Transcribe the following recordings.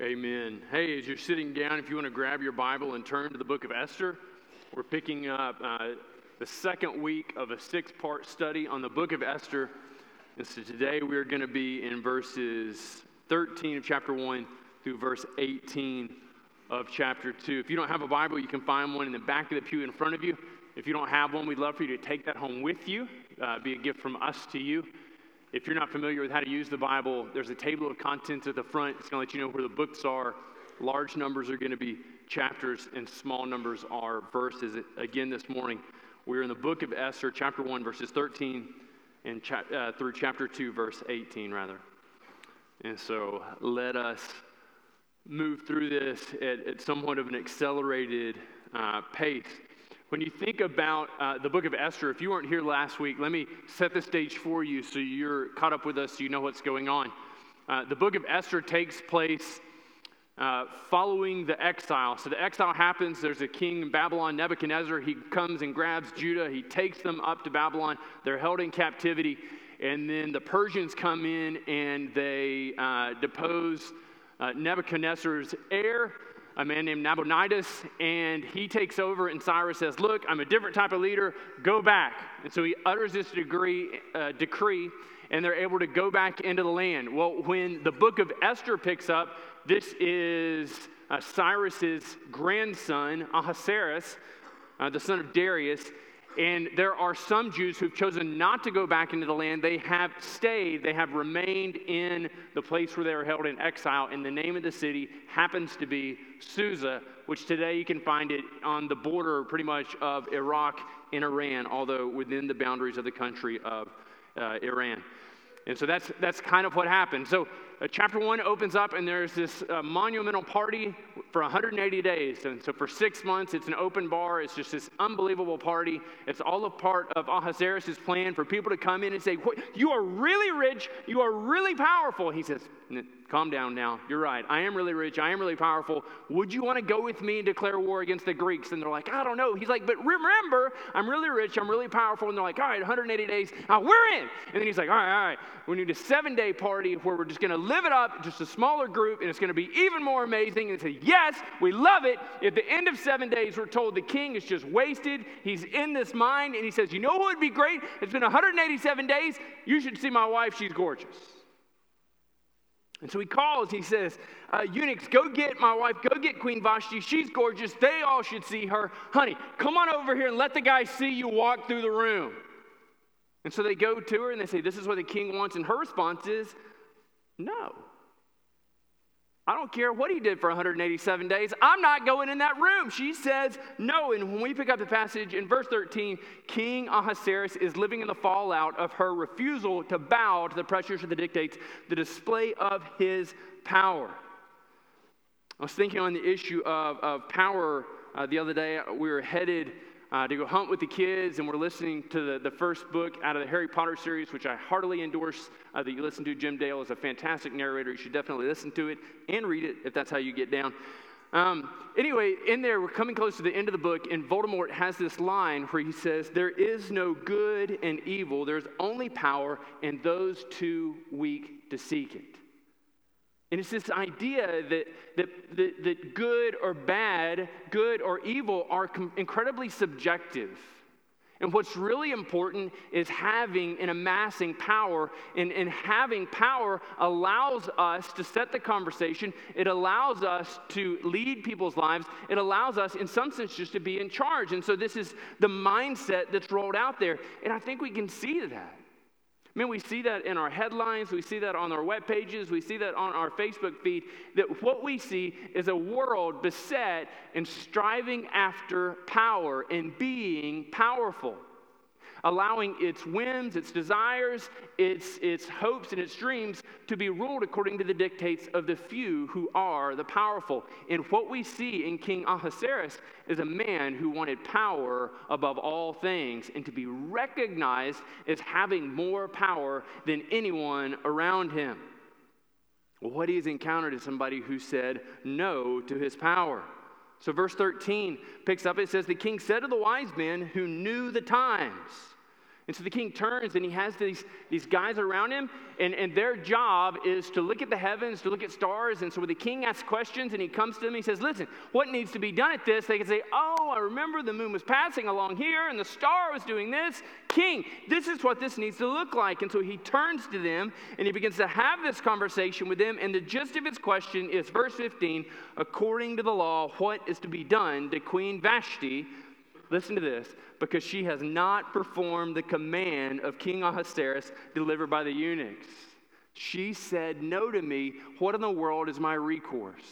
Amen. Hey, as you're sitting down, if you want to grab your Bible and turn to the book of Esther, we're picking up uh, the second week of a six part study on the book of Esther. And so today we're going to be in verses 13 of chapter 1 through verse 18 of chapter 2. If you don't have a Bible, you can find one in the back of the pew in front of you. If you don't have one, we'd love for you to take that home with you, uh, be a gift from us to you. If you're not familiar with how to use the Bible, there's a table of contents at the front. It's going to let you know where the books are. Large numbers are going to be chapters, and small numbers are verses. Again, this morning, we're in the book of Esther, chapter 1, verses 13, and cha- uh, through chapter 2, verse 18, rather. And so let us move through this at, at somewhat of an accelerated uh, pace. When you think about uh, the book of Esther, if you weren't here last week, let me set the stage for you so you're caught up with us, so you know what's going on. Uh, the book of Esther takes place uh, following the exile. So the exile happens. There's a king in Babylon, Nebuchadnezzar. He comes and grabs Judah. He takes them up to Babylon. They're held in captivity. And then the Persians come in and they uh, depose uh, Nebuchadnezzar's heir a man named Nabonidus, and he takes over, and Cyrus says, Look, I'm a different type of leader, go back. And so he utters this degree, uh, decree, and they're able to go back into the land. Well, when the book of Esther picks up, this is uh, Cyrus's grandson, Ahasuerus, uh, the son of Darius. And there are some Jews who've chosen not to go back into the land. They have stayed, they have remained in the place where they were held in exile. And the name of the city happens to be Susa, which today you can find it on the border pretty much of Iraq and Iran, although within the boundaries of the country of uh, Iran. And so that's, that's kind of what happened. So chapter one opens up, and there's this uh, monumental party for 180 days. And so for six months, it's an open bar. It's just this unbelievable party. It's all a part of Ahasuerus' plan for people to come in and say, You are really rich. You are really powerful. He says, Calm down now. You're right. I am really rich. I am really powerful. Would you want to go with me and declare war against the Greeks? And they're like, I don't know. He's like, But remember, I'm really rich. I'm really powerful. And they're like, All right, 180 days. Now we're in. And then he's like, All right, all right. We need a seven day party where we're just going to live it up, just a smaller group, and it's going to be even more amazing. And they say, Yes, we love it. At the end of seven days, we're told the king is just wasted. He's in this mind. And he says, You know what would be great? It's been 187 days. You should see my wife. She's gorgeous. And so he calls, he says, uh, Eunuchs, go get my wife, go get Queen Vashti. She's gorgeous. They all should see her. Honey, come on over here and let the guy see you walk through the room. And so they go to her and they say, This is what the king wants. And her response is, No. I don't care what he did for 187 days. I'm not going in that room. She says no. And when we pick up the passage in verse 13, King Ahasuerus is living in the fallout of her refusal to bow to the pressures of the dictates, the display of his power. I was thinking on the issue of, of power uh, the other day. We were headed uh, to go hunt with the kids, and we're listening to the, the first book out of the Harry Potter series, which I heartily endorse uh, that you listen to. Jim Dale is a fantastic narrator. You should definitely listen to it and read it if that's how you get down. Um, anyway, in there, we're coming close to the end of the book, and Voldemort has this line where he says, There is no good and evil, there's only power, and those too weak to seek it. And it's this idea that, that, that, that good or bad, good or evil are com- incredibly subjective. And what's really important is having and amassing power. And, and having power allows us to set the conversation. It allows us to lead people's lives. It allows us, in some sense, just to be in charge. And so, this is the mindset that's rolled out there. And I think we can see that. I mean, we see that in our headlines, we see that on our web pages, we see that on our Facebook feed, that what we see is a world beset and striving after power and being powerful allowing its whims, its desires, its, its hopes, and its dreams to be ruled according to the dictates of the few who are the powerful. And what we see in King Ahasuerus is a man who wanted power above all things and to be recognized as having more power than anyone around him. what he's encountered is somebody who said no to his power. So, verse 13 picks up, it says, The king said to the wise men who knew the times, And so the king turns and he has these, these guys around him, and, and their job is to look at the heavens, to look at stars. And so when the king asks questions and he comes to them, he says, Listen, what needs to be done at this? They can say, Oh, I remember the moon was passing along here and the star was doing this. King, this is what this needs to look like. And so he turns to them and he begins to have this conversation with them. And the gist of his question is verse 15 according to the law, what is to be done to Queen Vashti? Listen to this because she has not performed the command of King Ahasuerus delivered by the eunuchs. She said no to me. What in the world is my recourse?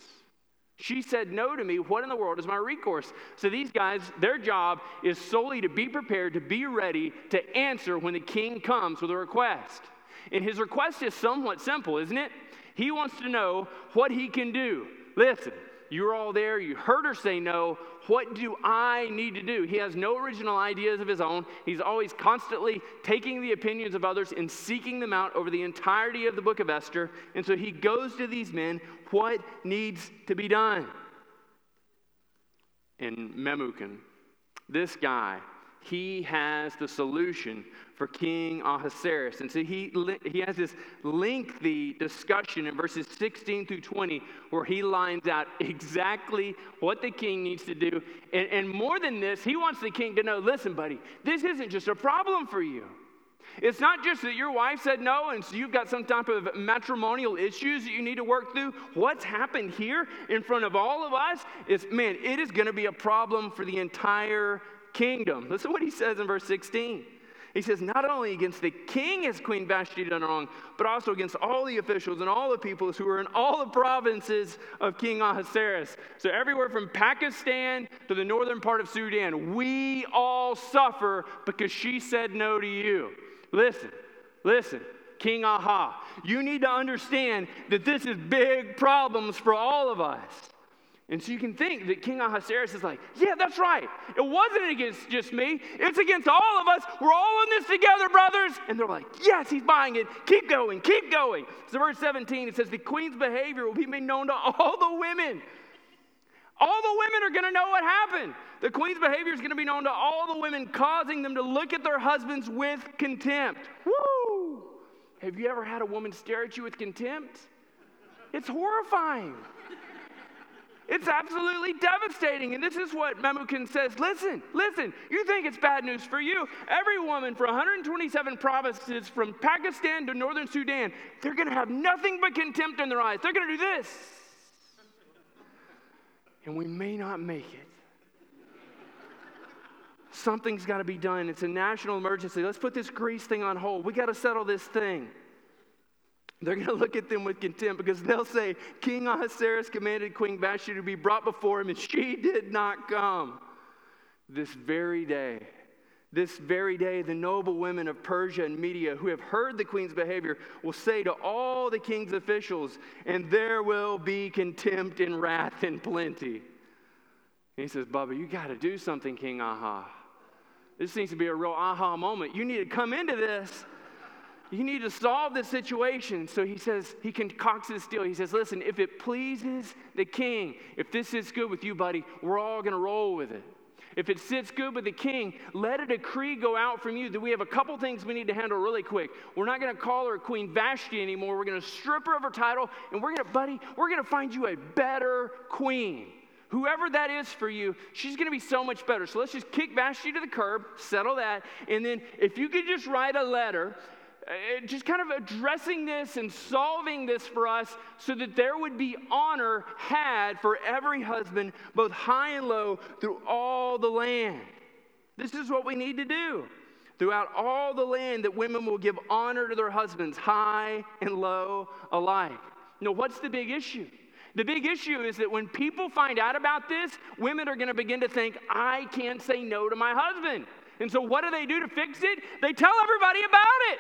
She said no to me. What in the world is my recourse? So these guys, their job is solely to be prepared, to be ready to answer when the king comes with a request. And his request is somewhat simple, isn't it? He wants to know what he can do. Listen, you're all there. You heard her say no. What do I need to do? He has no original ideas of his own. He's always constantly taking the opinions of others and seeking them out over the entirety of the book of Esther. And so he goes to these men what needs to be done? And Memucan, this guy, he has the solution for King Ahasuerus. And so he, he has this lengthy discussion in verses 16 through 20 where he lines out exactly what the king needs to do. And, and more than this, he wants the king to know listen, buddy, this isn't just a problem for you. It's not just that your wife said no and so you've got some type of matrimonial issues that you need to work through. What's happened here in front of all of us is, man, it is going to be a problem for the entire kingdom. Listen to what he says in verse 16. He says, Not only against the king has Queen Vashti done wrong, but also against all the officials and all the peoples who are in all the provinces of King Ahasuerus. So, everywhere from Pakistan to the northern part of Sudan, we all suffer because she said no to you. Listen, listen. King Aha, you need to understand that this is big problems for all of us. And so you can think that King Ahasuerus is like, yeah, that's right. It wasn't against just me. It's against all of us. We're all in this together, brothers. And they're like, yes, he's buying it. Keep going, keep going. So verse 17, it says, the queen's behavior will be made known to all the women. All the women are going to know what happened. The queen's behavior is going to be known to all the women, causing them to look at their husbands with contempt. Woo! Have you ever had a woman stare at you with contempt? It's horrifying. It's absolutely devastating. And this is what Memucan says listen, listen, you think it's bad news for you. Every woman from 127 provinces from Pakistan to northern Sudan, they're going to have nothing but contempt in their eyes. They're going to do this. And we may not make it. Something's got to be done. It's a national emergency. Let's put this Greece thing on hold. We got to settle this thing. They're going to look at them with contempt because they'll say, King Ahasuerus commanded Queen Vashti to be brought before him, and she did not come. This very day, this very day, the noble women of Persia and Media who have heard the queen's behavior will say to all the king's officials, and there will be contempt and wrath in plenty. And he says, Bubba, you got to do something, King Aha. This needs to be a real aha moment. You need to come into this you need to solve this situation. So he says, he concocts this deal. He says, listen, if it pleases the king, if this sits good with you, buddy, we're all going to roll with it. If it sits good with the king, let a decree go out from you that we have a couple things we need to handle really quick. We're not going to call her Queen Vashti anymore. We're going to strip her of her title, and we're going to, buddy, we're going to find you a better queen. Whoever that is for you, she's going to be so much better. So let's just kick Vashti to the curb, settle that, and then if you could just write a letter Uh, just kind of addressing this and solving this for us so that there would be honor had for every husband, both high and low, through all the land. This is what we need to do. Throughout all the land, that women will give honor to their husbands, high and low alike. Now, what's the big issue? The big issue is that when people find out about this, women are going to begin to think, I can't say no to my husband. And so, what do they do to fix it? They tell everybody about it.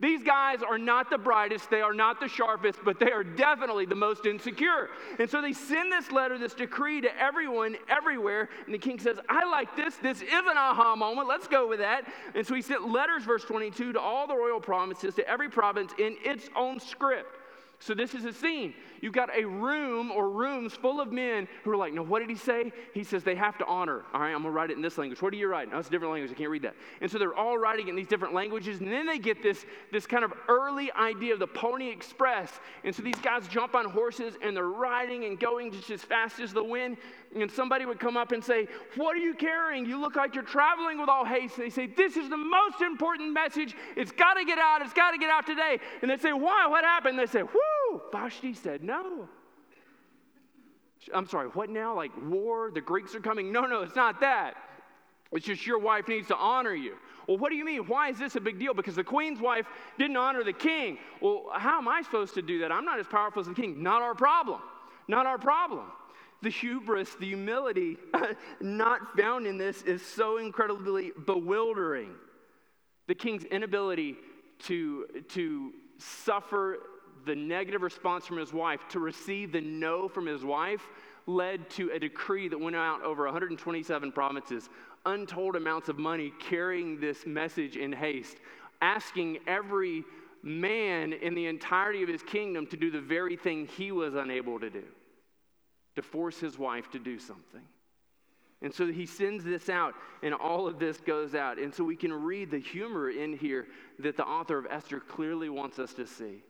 These guys are not the brightest, they are not the sharpest, but they are definitely the most insecure. And so they send this letter, this decree to everyone, everywhere. And the king says, I like this. This is an aha moment. Let's go with that. And so he sent letters, verse 22, to all the royal provinces, to every province in its own script. So, this is a scene. You've got a room or rooms full of men who are like, no, what did he say? He says they have to honor. All right, I'm going to write it in this language. What are you writing? No, it's a different language. I can't read that. And so they're all writing in these different languages. And then they get this, this kind of early idea of the Pony Express. And so these guys jump on horses and they're riding and going just as fast as the wind. And somebody would come up and say, What are you carrying? You look like you're traveling with all haste. And they say, This is the most important message. It's got to get out. It's got to get out today. And they say, Why? What happened? They say, Whoo! Vashti said no. I'm sorry, what now? Like war? The Greeks are coming? No, no, it's not that. It's just your wife needs to honor you. Well, what do you mean? Why is this a big deal? Because the queen's wife didn't honor the king. Well, how am I supposed to do that? I'm not as powerful as the king. Not our problem. Not our problem. The hubris, the humility not found in this is so incredibly bewildering. The king's inability to, to suffer the negative response from his wife, to receive the no from his wife, led to a decree that went out over 127 provinces, untold amounts of money carrying this message in haste, asking every man in the entirety of his kingdom to do the very thing he was unable to do, to force his wife to do something. And so he sends this out, and all of this goes out. And so we can read the humor in here that the author of Esther clearly wants us to see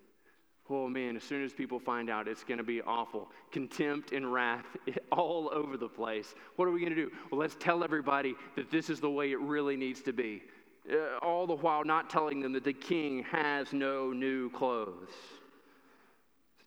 oh man, as soon as people find out, it's going to be awful. Contempt and wrath all over the place. What are we going to do? Well, let's tell everybody that this is the way it really needs to be. Uh, all the while not telling them that the king has no new clothes.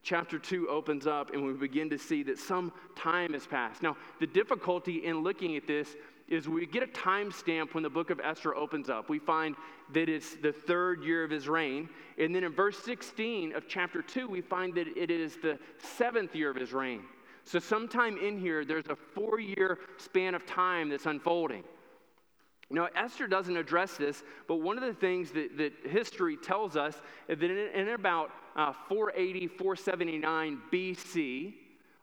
Chapter 2 opens up, and we begin to see that some time has passed. Now, the difficulty in looking at this is we get a timestamp when the book of Esther opens up. We find that it's the third year of his reign. And then in verse 16 of chapter 2, we find that it is the seventh year of his reign. So, sometime in here, there's a four year span of time that's unfolding. Now, Esther doesn't address this, but one of the things that, that history tells us is that in, in about uh, 480, 479 BC,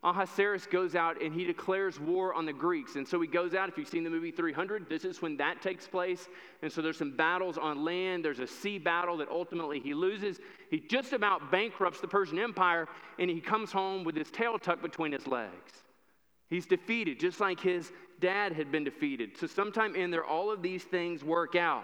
Ahasuerus goes out and he declares war on the Greeks. And so he goes out, if you've seen the movie 300, this is when that takes place. And so there's some battles on land. There's a sea battle that ultimately he loses. He just about bankrupts the Persian Empire and he comes home with his tail tucked between his legs. He's defeated, just like his dad had been defeated. So sometime in there, all of these things work out.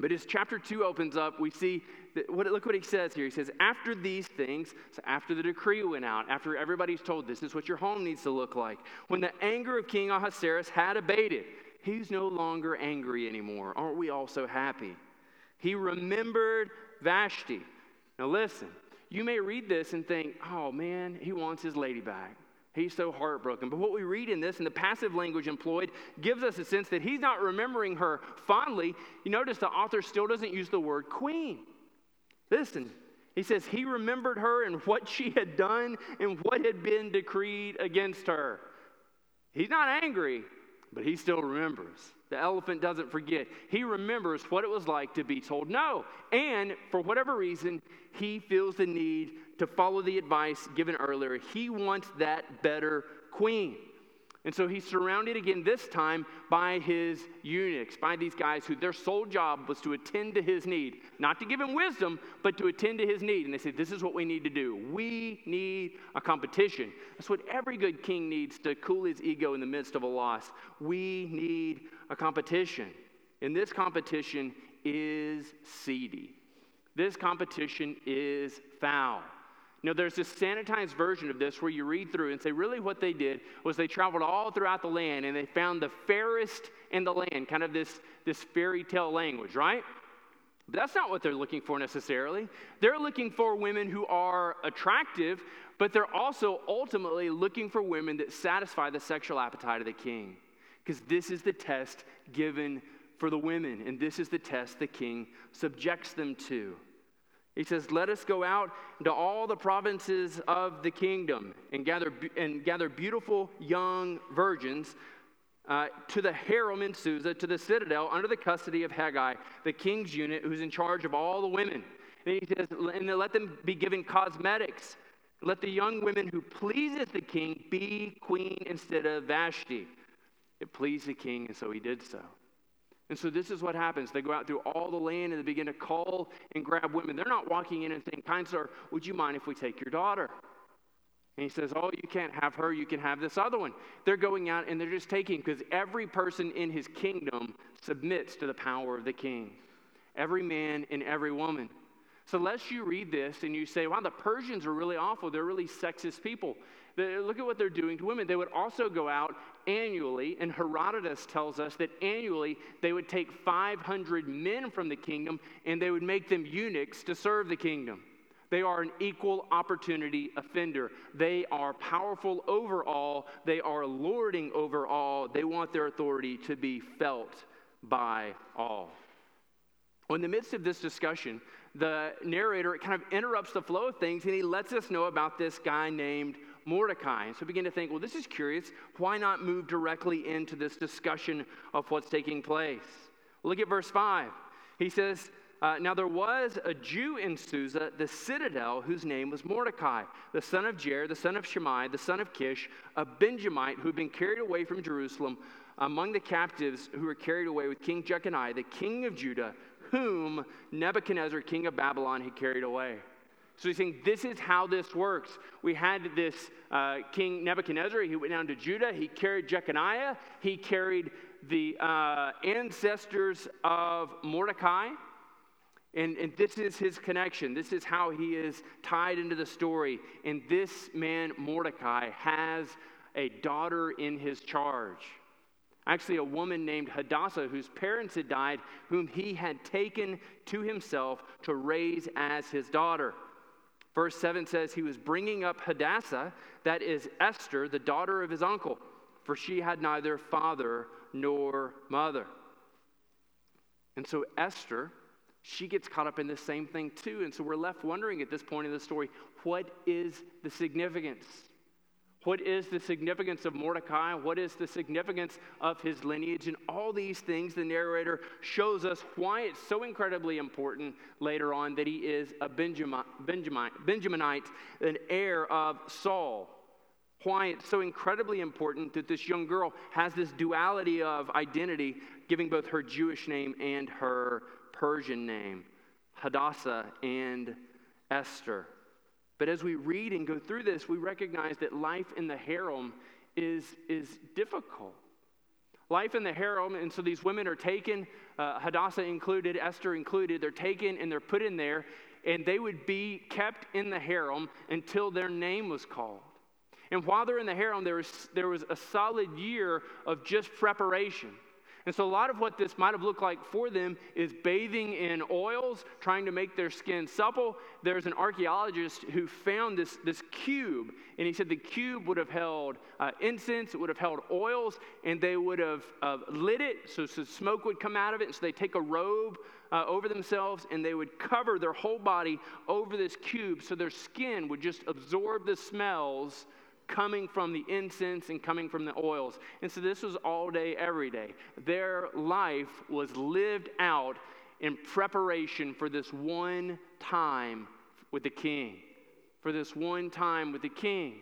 But as chapter 2 opens up, we see that, what, look what he says here. He says, After these things, so after the decree went out, after everybody's told this is what your home needs to look like, when the anger of King Ahasuerus had abated, he's no longer angry anymore. Aren't we all so happy? He remembered Vashti. Now listen, you may read this and think, oh man, he wants his lady back. He's so heartbroken. But what we read in this, and the passive language employed, gives us a sense that he's not remembering her fondly. You notice the author still doesn't use the word queen. Listen, he says he remembered her and what she had done and what had been decreed against her. He's not angry, but he still remembers. The elephant doesn't forget. He remembers what it was like to be told no. And for whatever reason, he feels the need to follow the advice given earlier. He wants that better queen. And so he's surrounded again, this time by his eunuchs, by these guys who their sole job was to attend to his need. Not to give him wisdom, but to attend to his need. And they said, This is what we need to do. We need a competition. That's what every good king needs to cool his ego in the midst of a loss. We need a competition. And this competition is seedy, this competition is foul. Now, there's this sanitized version of this where you read through and say, really, what they did was they traveled all throughout the land and they found the fairest in the land, kind of this, this fairy tale language, right? But that's not what they're looking for necessarily. They're looking for women who are attractive, but they're also ultimately looking for women that satisfy the sexual appetite of the king. Because this is the test given for the women, and this is the test the king subjects them to. He says, Let us go out into all the provinces of the kingdom and gather, and gather beautiful young virgins uh, to the harem in Susa, to the citadel, under the custody of Hegai, the king's eunuch, who's in charge of all the women. And he says, And let them be given cosmetics. Let the young women who pleases the king be queen instead of Vashti. It pleased the king, and so he did so. And so this is what happens. They go out through all the land and they begin to call and grab women. They're not walking in and saying, Kind sir, would you mind if we take your daughter? And he says, Oh, you can't have her, you can have this other one. They're going out and they're just taking, because every person in his kingdom submits to the power of the king. Every man and every woman. So, lest you read this and you say, wow, the Persians are really awful. They're really sexist people. They, look at what they're doing to women. They would also go out annually, and Herodotus tells us that annually they would take 500 men from the kingdom and they would make them eunuchs to serve the kingdom. They are an equal opportunity offender. They are powerful over all. They are lording over all. They want their authority to be felt by all. Well, in the midst of this discussion, the narrator kind of interrupts the flow of things and he lets us know about this guy named Mordecai. And so begin to think, well, this is curious. Why not move directly into this discussion of what's taking place? Look at verse 5. He says, uh, now there was a Jew in Susa, the citadel, whose name was Mordecai, the son of Jair, the son of Shimei, the son of Kish, a Benjamite who had been carried away from Jerusalem among the captives who were carried away with King Jeconiah, the king of Judah, whom Nebuchadnezzar, king of Babylon, had carried away. So he's saying this is how this works. We had this uh, king Nebuchadnezzar. He went down to Judah. He carried Jeconiah. He carried the uh, ancestors of Mordecai. And, and this is his connection. This is how he is tied into the story. And this man, Mordecai, has a daughter in his charge. Actually, a woman named Hadassah, whose parents had died, whom he had taken to himself to raise as his daughter. Verse 7 says, He was bringing up Hadassah, that is Esther, the daughter of his uncle, for she had neither father nor mother. And so Esther she gets caught up in the same thing too. And so we're left wondering at this point in the story what is the significance? What is the significance of Mordecai? What is the significance of his lineage? And all these things, the narrator shows us why it's so incredibly important later on that he is a Benjamin, Benjamin, Benjaminite, an heir of Saul. Why it's so incredibly important that this young girl has this duality of identity, giving both her Jewish name and her Persian name, Hadassah and Esther. But as we read and go through this, we recognize that life in the harem is, is difficult. Life in the harem, and so these women are taken, uh, Hadassah included, Esther included, they're taken and they're put in there, and they would be kept in the harem until their name was called. And while they're in the harem, there was, there was a solid year of just preparation. And so, a lot of what this might have looked like for them is bathing in oils, trying to make their skin supple. There's an archaeologist who found this, this cube, and he said the cube would have held uh, incense, it would have held oils, and they would have uh, lit it so, so smoke would come out of it. And so, they take a robe uh, over themselves and they would cover their whole body over this cube so their skin would just absorb the smells coming from the incense and coming from the oils. And so this was all day, every day. Their life was lived out in preparation for this one time with the king. For this one time with the king.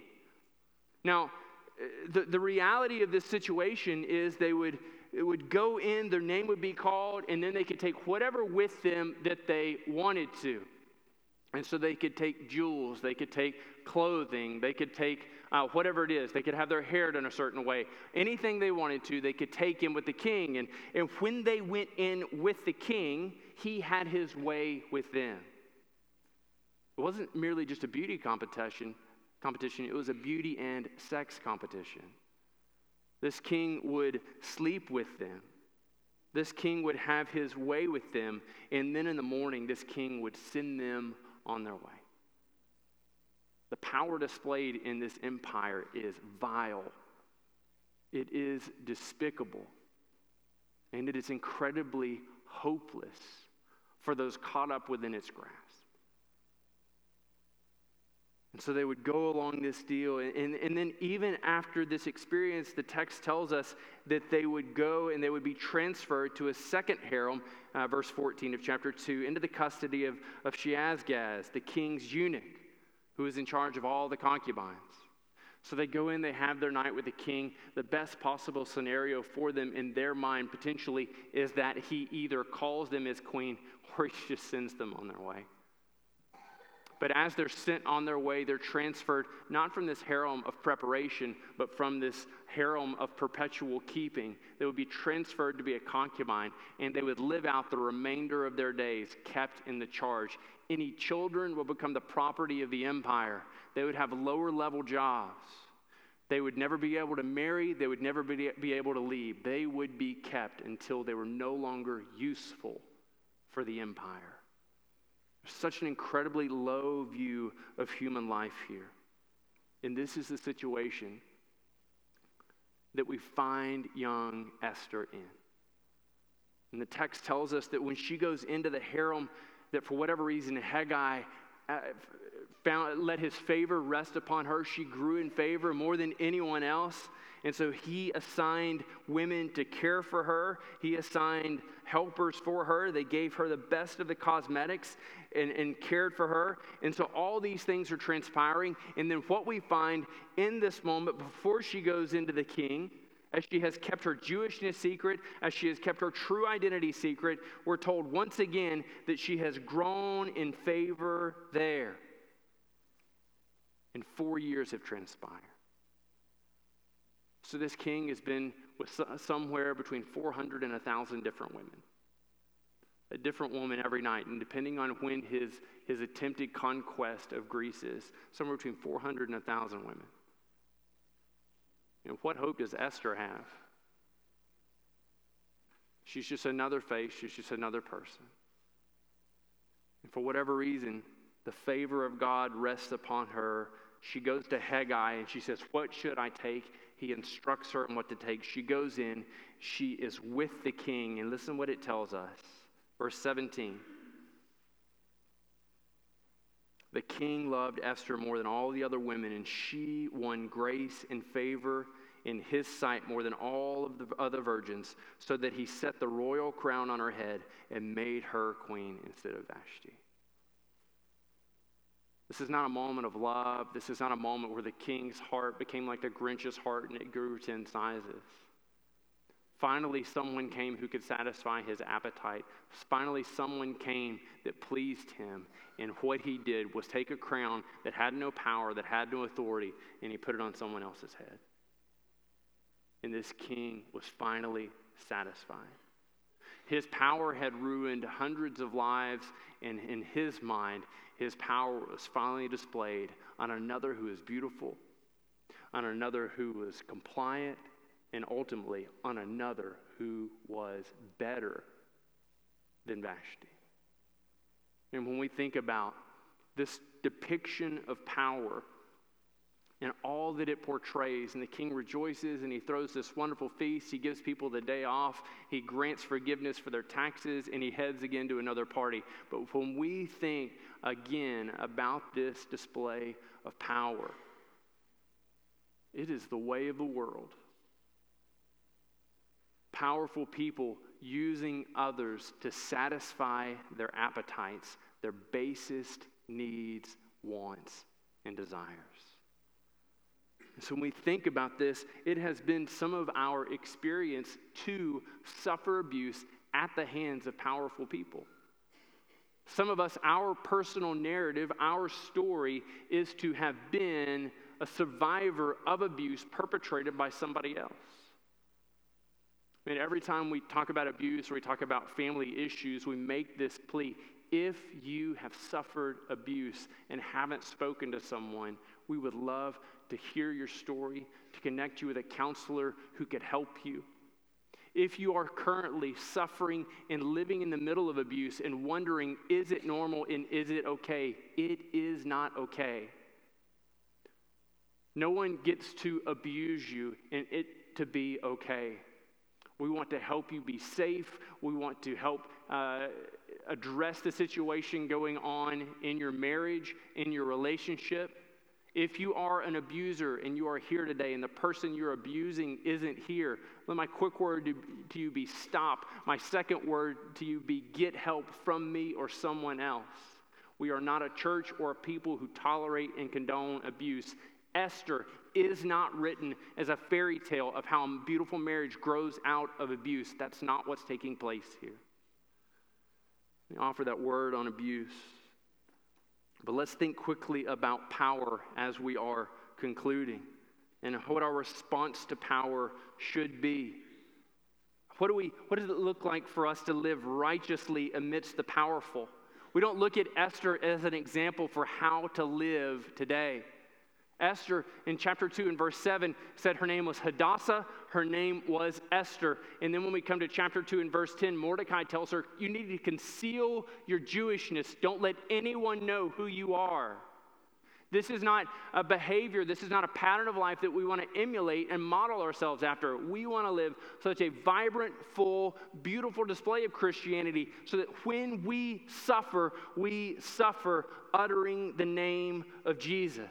Now, the, the reality of this situation is they would, it would go in, their name would be called, and then they could take whatever with them that they wanted to. And so they could take jewels, they could take clothing, they could take uh, whatever it is. They could have their hair done a certain way. Anything they wanted to, they could take in with the king. And, and when they went in with the king, he had his way with them. It wasn't merely just a beauty competition, competition, it was a beauty and sex competition. This king would sleep with them. This king would have his way with them, and then in the morning, this king would send them on their way. The power displayed in this empire is vile, it is despicable, and it is incredibly hopeless for those caught up within its grasp. And so they would go along this deal. And, and, and, then, even after this experience, the text tells us that they would go and they would be transferred to a second harem, uh, verse 14 of chapter 2, into the custody of, of Shaashgaz, the king's eunuch, who was in charge of all the concubines. So they go in, they have their night with the king. The best possible scenario for them in their mind potentially is that he either calls them as queen or he just sends them on their way. But as they're sent on their way, they're transferred not from this harem of preparation, but from this harem of perpetual keeping. They would be transferred to be a concubine, and they would live out the remainder of their days kept in the charge. Any children will become the property of the empire. They would have lower level jobs. They would never be able to marry. They would never be, be able to leave. They would be kept until they were no longer useful for the empire. Such an incredibly low view of human life here. And this is the situation that we find young Esther in. And the text tells us that when she goes into the harem, that for whatever reason, Hegai uh, found, let his favor rest upon her. She grew in favor more than anyone else. And so he assigned women to care for her. He assigned helpers for her. They gave her the best of the cosmetics and, and cared for her. And so all these things are transpiring. And then what we find in this moment before she goes into the king, as she has kept her Jewishness secret, as she has kept her true identity secret, we're told once again that she has grown in favor there. And four years have transpired. So this king has been with somewhere between 400 and 1,000 different women. A different woman every night. And depending on when his, his attempted conquest of Greece is, somewhere between 400 and 1,000 women. And what hope does Esther have? She's just another face, she's just another person. And for whatever reason, the favor of God rests upon her. She goes to Hegai and she says, What should I take? He instructs her on what to take. She goes in, she is with the king, and listen what it tells us. Verse 17. The king loved Esther more than all the other women, and she won grace and favor in his sight more than all of the other virgins, so that he set the royal crown on her head and made her queen instead of Vashti. This is not a moment of love. This is not a moment where the king's heart became like the Grinch's heart and it grew 10 sizes. Finally, someone came who could satisfy his appetite. Finally, someone came that pleased him. And what he did was take a crown that had no power, that had no authority, and he put it on someone else's head. And this king was finally satisfied. His power had ruined hundreds of lives, and in his mind, his power was finally displayed on another who is beautiful, on another who was compliant, and ultimately on another who was better than Vashti. And when we think about this depiction of power and all that it portrays. And the king rejoices and he throws this wonderful feast. He gives people the day off. He grants forgiveness for their taxes and he heads again to another party. But when we think again about this display of power, it is the way of the world. Powerful people using others to satisfy their appetites, their basest needs, wants, and desires. So when we think about this, it has been some of our experience to suffer abuse at the hands of powerful people. Some of us, our personal narrative, our story is to have been a survivor of abuse perpetrated by somebody else. I mean, every time we talk about abuse or we talk about family issues, we make this plea. If you have suffered abuse and haven't spoken to someone, we would love to hear your story, to connect you with a counselor who could help you. If you are currently suffering and living in the middle of abuse and wondering, is it normal and is it okay? It is not okay. No one gets to abuse you and it to be okay. We want to help you be safe. We want to help uh, address the situation going on in your marriage, in your relationship. If you are an abuser and you are here today and the person you're abusing isn't here, let my quick word to, to, you be stop. My second word to you be get help from me or someone else. We are not a church or a people who tolerate and condone abuse. Esther is not written as a fairy tale of how a beautiful marriage grows out of abuse. That's not what's taking place here. We offer that word on abuse. But let's think quickly about power as we are concluding and what our response to power should be. What, do we, what does it look like for us to live righteously amidst the powerful? We don't look at Esther as an example for how to live today. Esther in chapter 2 and verse 7 said her name was Hadassah, her name was Esther. And then when we come to chapter 2 and verse 10, Mordecai tells her, You need to conceal your Jewishness. Don't let anyone know who you are. This is not a behavior, this is not a pattern of life that we want to emulate and model ourselves after. We want to live such a vibrant, full, beautiful display of Christianity so that when we suffer, we suffer uttering the name of Jesus.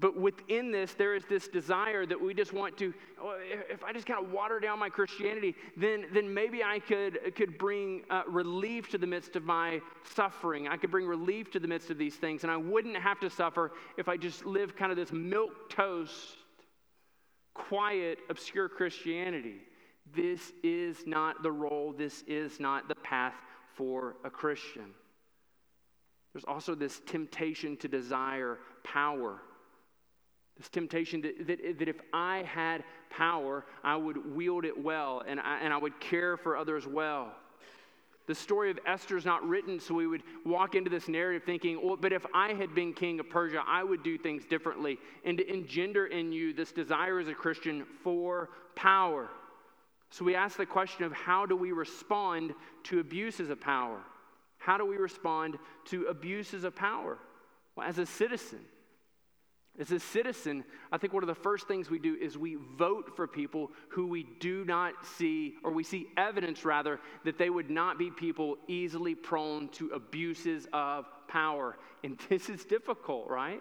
But within this, there is this desire that we just want to, oh, if I just kind of water down my Christianity, then, then maybe I could, could bring uh, relief to the midst of my suffering. I could bring relief to the midst of these things. And I wouldn't have to suffer if I just lived kind of this milk toast, quiet, obscure Christianity. This is not the role, this is not the path for a Christian. There's also this temptation to desire power this temptation that, that, that, if I had power, I would wield it well and I, and I would care for others well. The story of Esther is not written so we would walk into this narrative thinking, well, but if I had been king of Persia, I would do things differently. And to engender in you this desire as a Christian for power. So we ask the question of how do we respond to abuses of power? How do we respond to abuses of power? Well, as a citizen, as a citizen, I think one of the first things we do is we vote for people who we do not see, or we see evidence rather, that they would not be people easily prone to abuses of power. And this is difficult, right?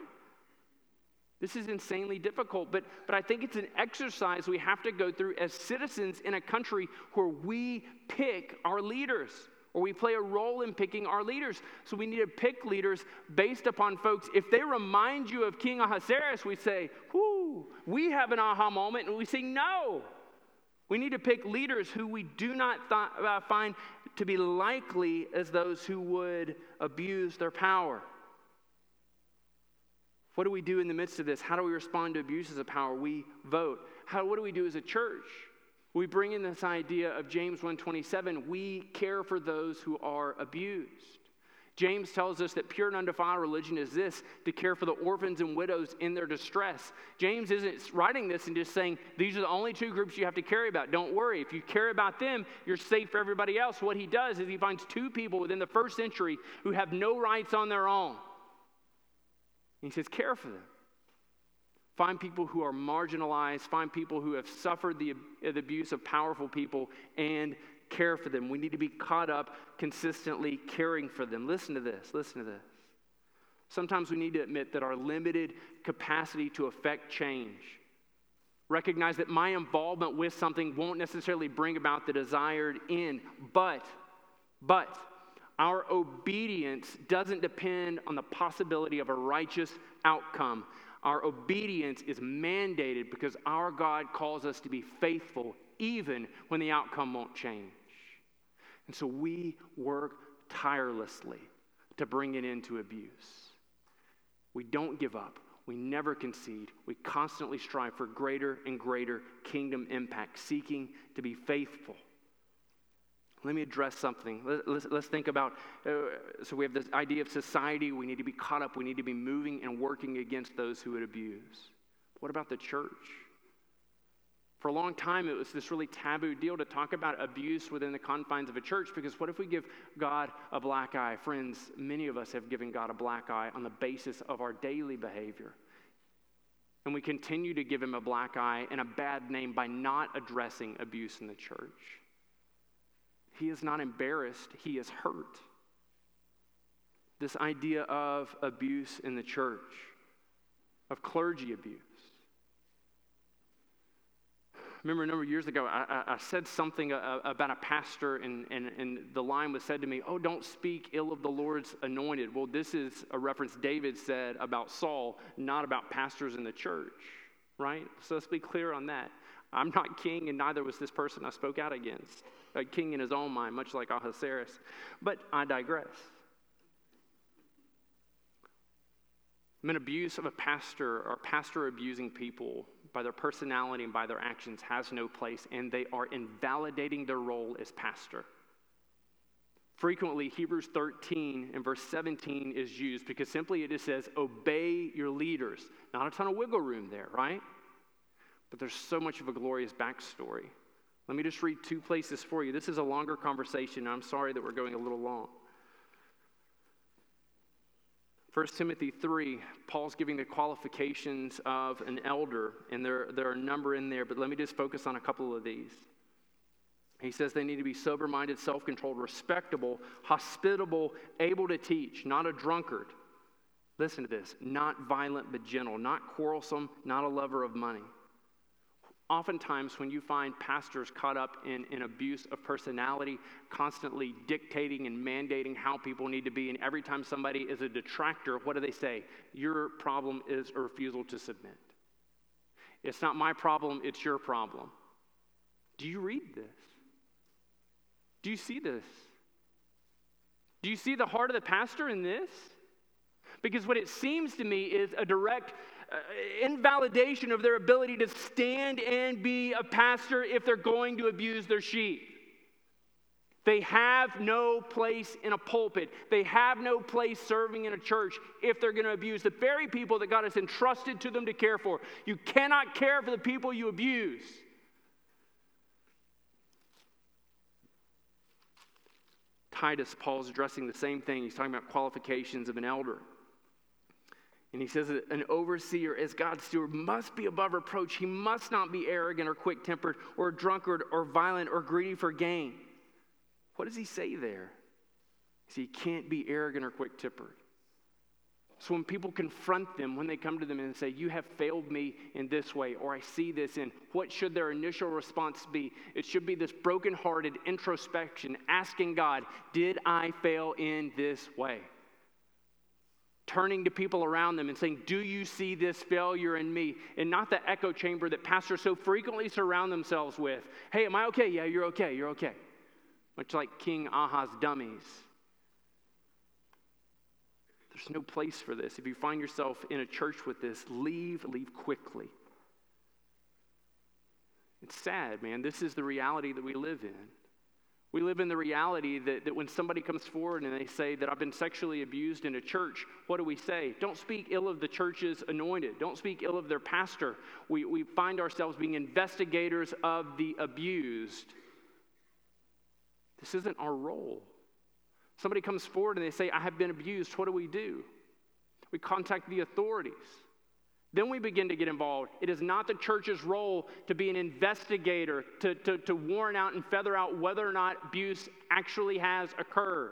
This is insanely difficult, but, but I think it's an exercise we have to go through as citizens in a country where we pick our leaders or we play a role in picking our leaders. So we need to pick leaders based upon folks. If they remind you of King Ahasuerus, we say, whoo, we have an aha moment, and we say, no. We need to pick leaders who we do not th- uh, find to be likely as those who would abuse their power. What do we do in the midst of this? How do we respond to abuses of power? We vote. How, what do we do as a church? We bring in this idea of James 1:27, we care for those who are abused. James tells us that pure and undefiled religion is this to care for the orphans and widows in their distress. James isn't writing this and just saying, these are the only two groups you have to care about. Don't worry. If you care about them, you're safe for everybody else. What he does is he finds two people within the first century who have no rights on their own. And he says, care for them. Find people who are marginalized, find people who have suffered the, the abuse of powerful people, and care for them. We need to be caught up consistently caring for them. Listen to this, listen to this. Sometimes we need to admit that our limited capacity to affect change, recognize that my involvement with something won't necessarily bring about the desired end, but, but, our obedience doesn't depend on the possibility of a righteous outcome. Our obedience is mandated because our God calls us to be faithful even when the outcome won't change. And so we work tirelessly to bring it into abuse. We don't give up. We never concede. We constantly strive for greater and greater kingdom impact, seeking to be faithful let me address something. Let's, let's think about uh, so we have this idea of society. We need to be caught up. We need to be moving and working against those who would abuse. What about the church? For a long time, it was this really taboo deal to talk about abuse within the confines of a church because what if we give God a black eye? Friends, many of us have given God a black eye on the basis of our daily behavior. And we continue to give him a black eye and a bad name by not addressing abuse in the church. He is not embarrassed, he is hurt. This idea of abuse in the church, of clergy abuse. remember a number of years ago, I, I, said something uh, about a pastor, and, and, and the line was said to me, Oh, don't speak ill of the Lord's anointed. Well, this is a reference David said about Saul, not about pastors in the church, right? So let's be clear on that. I'm not king, and neither was this person I spoke out against. A king in his own mind, much like Ahasuerus. But I digress. Mean, abuse of a pastor or pastor abusing people by their personality and by their actions has no place, and they are invalidating their role as pastor. Frequently, Hebrews 13 and verse 17 is used because simply it just says, Obey your leaders. Not a ton of wiggle room there, right? But there's so much of a glorious backstory. Let me just read two places for you. This is a longer conversation. I'm sorry that we're going a little long. 1 Timothy 3, Paul's giving the qualifications of an elder, and there, there are a number in there, but let me just focus on a couple of these. He says they need to be sober minded, self controlled, respectable, hospitable, able to teach, not a drunkard. Listen to this not violent but gentle, not quarrelsome, not a lover of money. Oftentimes, when you find pastors caught up in, in abuse of personality, constantly dictating and mandating how people need to be, and every time somebody is a detractor, what do they say? Your problem is a refusal to submit. It's not my problem, it's your problem. Do you read this? Do you see this? Do you see the heart of the pastor in this? Because what it seems to me is a direct Uh, invalidation of their ability to stand and be a pastor if they're going to abuse their sheep. They have no place in a pulpit. They have no place serving in a church if they're going to abuse the very people that God has entrusted to them to care for. You cannot care for the people you abuse. Titus, Paul's addressing the same thing. He's talking about qualifications of an elder. And he says that an overseer, as God's steward, must be above reproach. He must not be arrogant or quick tempered or drunkard or violent or greedy for gain. What does he say there? He, says he can't be arrogant or quick tempered. So when people confront them, when they come to them and say, You have failed me in this way, or I see this in, what should their initial response be? It should be this brokenhearted introspection, asking God, Did I fail in this way? Turning to people around them and saying, Do you see this failure in me? And not the echo chamber that pastors so frequently surround themselves with. Hey, am I okay? Yeah, you're okay, you're okay. Much like King Ahaz dummies. There's no place for this. If you find yourself in a church with this, leave, leave quickly. It's sad, man. This is the reality that we live in. We live in the reality that, that when somebody comes forward and they say that I've been sexually abused in a church, what do we say? Don't speak ill of the church's anointed. Don't speak ill of their pastor. We, we find ourselves being investigators of the abused. This isn't our role. Somebody comes forward and they say, I have been abused. What do we do? We contact the authorities. Then we begin to get involved. It is not the church's role to be an investigator, to, to, to warn out and feather out whether or not abuse actually has occurred.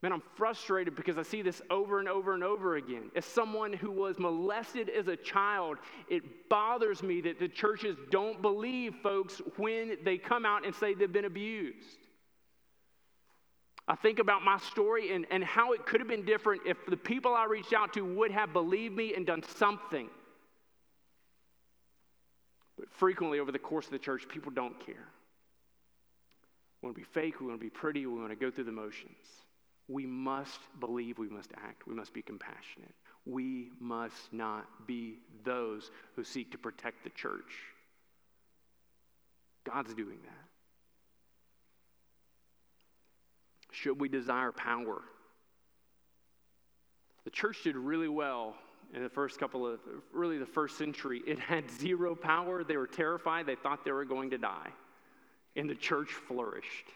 Man, I'm frustrated because I see this over and over and over again. As someone who was molested as a child, it bothers me that the churches don't believe folks when they come out and say they've been abused. I think about my story and, and how it could have been different if the people I reached out to would have believed me and done something. But frequently over the course of the church, people don't care. We want to be fake, we want to be pretty, we want to go through the motions. We must believe, we must act, we must be compassionate. We must not be those who seek to protect the church. God's doing that. Should we desire power? The church did really well in the first couple of, really the first century. It had zero power. They were terrified. They thought they were going to die. And the church flourished.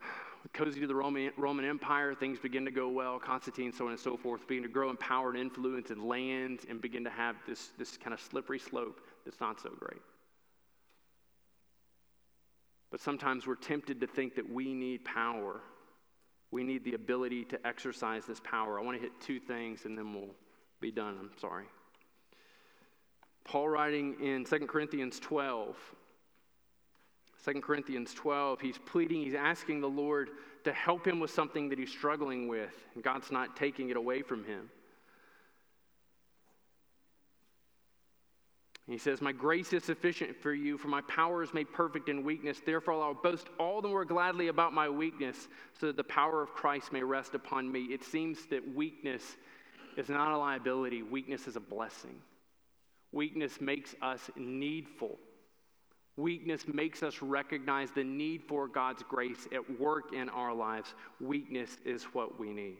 Cozy to the Roman, Roman Empire, things begin to go well. Constantine, so on and so forth, begin to grow in power and influence and land and begin to have this, this kind of slippery slope that's not so great. But sometimes we're tempted to think that we need power. We need the ability to exercise this power. I want to hit two things and then we'll be done. I'm sorry. Paul writing in 2 Corinthians 12. 2 Corinthians 12, he's pleading, he's asking the Lord to help him with something that he's struggling with, and God's not taking it away from him. He says, My grace is sufficient for you, for my power is made perfect in weakness. Therefore, I'll boast all the more gladly about my weakness, so that the power of Christ may rest upon me. It seems that weakness is not a liability, weakness is a blessing. Weakness makes us needful. Weakness makes us recognize the need for God's grace at work in our lives. Weakness is what we need.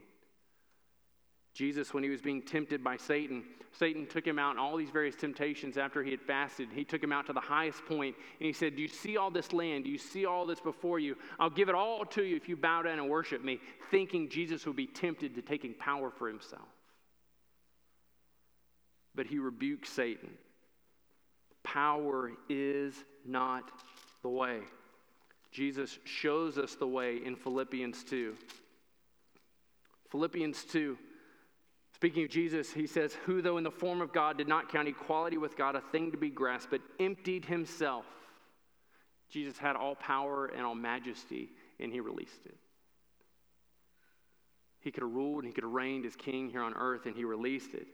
Jesus, when he was being tempted by Satan, Satan took him out in all these various temptations after he had fasted. He took him out to the highest point and he said, Do you see all this land? Do you see all this before you? I'll give it all to you if you bow down and worship me, thinking Jesus would be tempted to taking power for himself. But he rebuked Satan. Power is not the way. Jesus shows us the way in Philippians 2. Philippians 2 Speaking of Jesus, he says, Who, though in the form of God, did not count equality with God a thing to be grasped, but emptied himself. Jesus had all power and all majesty, and he released it. He could have ruled and he could have reigned as king here on earth, and he released it.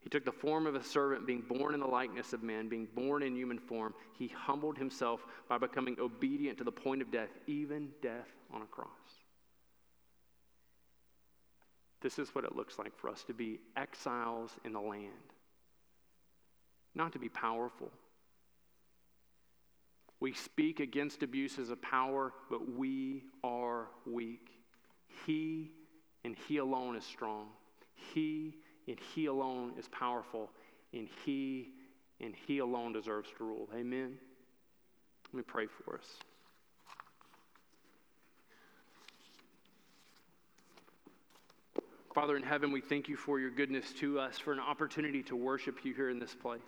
He took the form of a servant, being born in the likeness of man, being born in human form. He humbled himself by becoming obedient to the point of death, even death on a cross. This is what it looks like for us to be exiles in the land, not to be powerful. We speak against abuses of power, but we are weak. He and He alone is strong. He and He alone is powerful. And He and He alone deserves to rule. Amen. Let me pray for us. Father in heaven, we thank you for your goodness to us, for an opportunity to worship you here in this place.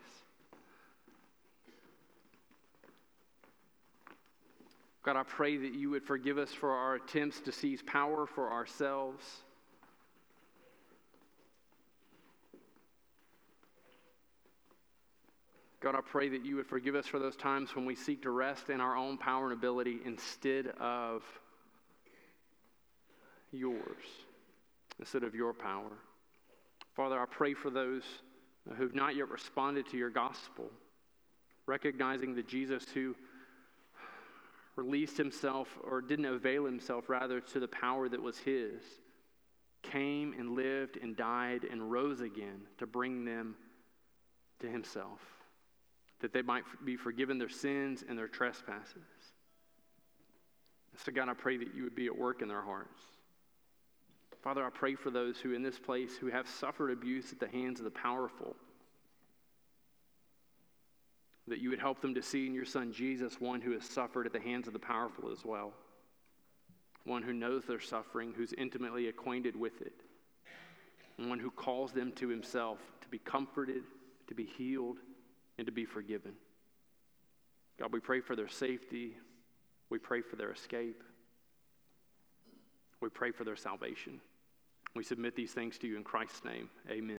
God, I pray that you would forgive us for our attempts to seize power for ourselves. God, I pray that you would forgive us for those times when we seek to rest in our own power and ability instead of yours instead of your power. Father, I pray for those who've not yet responded to your gospel, recognizing that Jesus, who released himself or didn't avail himself rather to the power that was his, came and lived and died and rose again to bring them to himself, that they might be forgiven their sins and their trespasses. So, God, I pray that you would be at work in their hearts. Father, I pray for those who in this place who have suffered abuse at the hands of the powerful. That you would help them to see in your son Jesus one who has suffered at the hands of the powerful as well. One who knows their suffering, who's intimately acquainted with it. And one who calls them to himself to be comforted, to be healed, and to be forgiven. God, we pray for their safety. We pray for their escape. We pray for their salvation. We submit these things to you in Christ's name. Amen.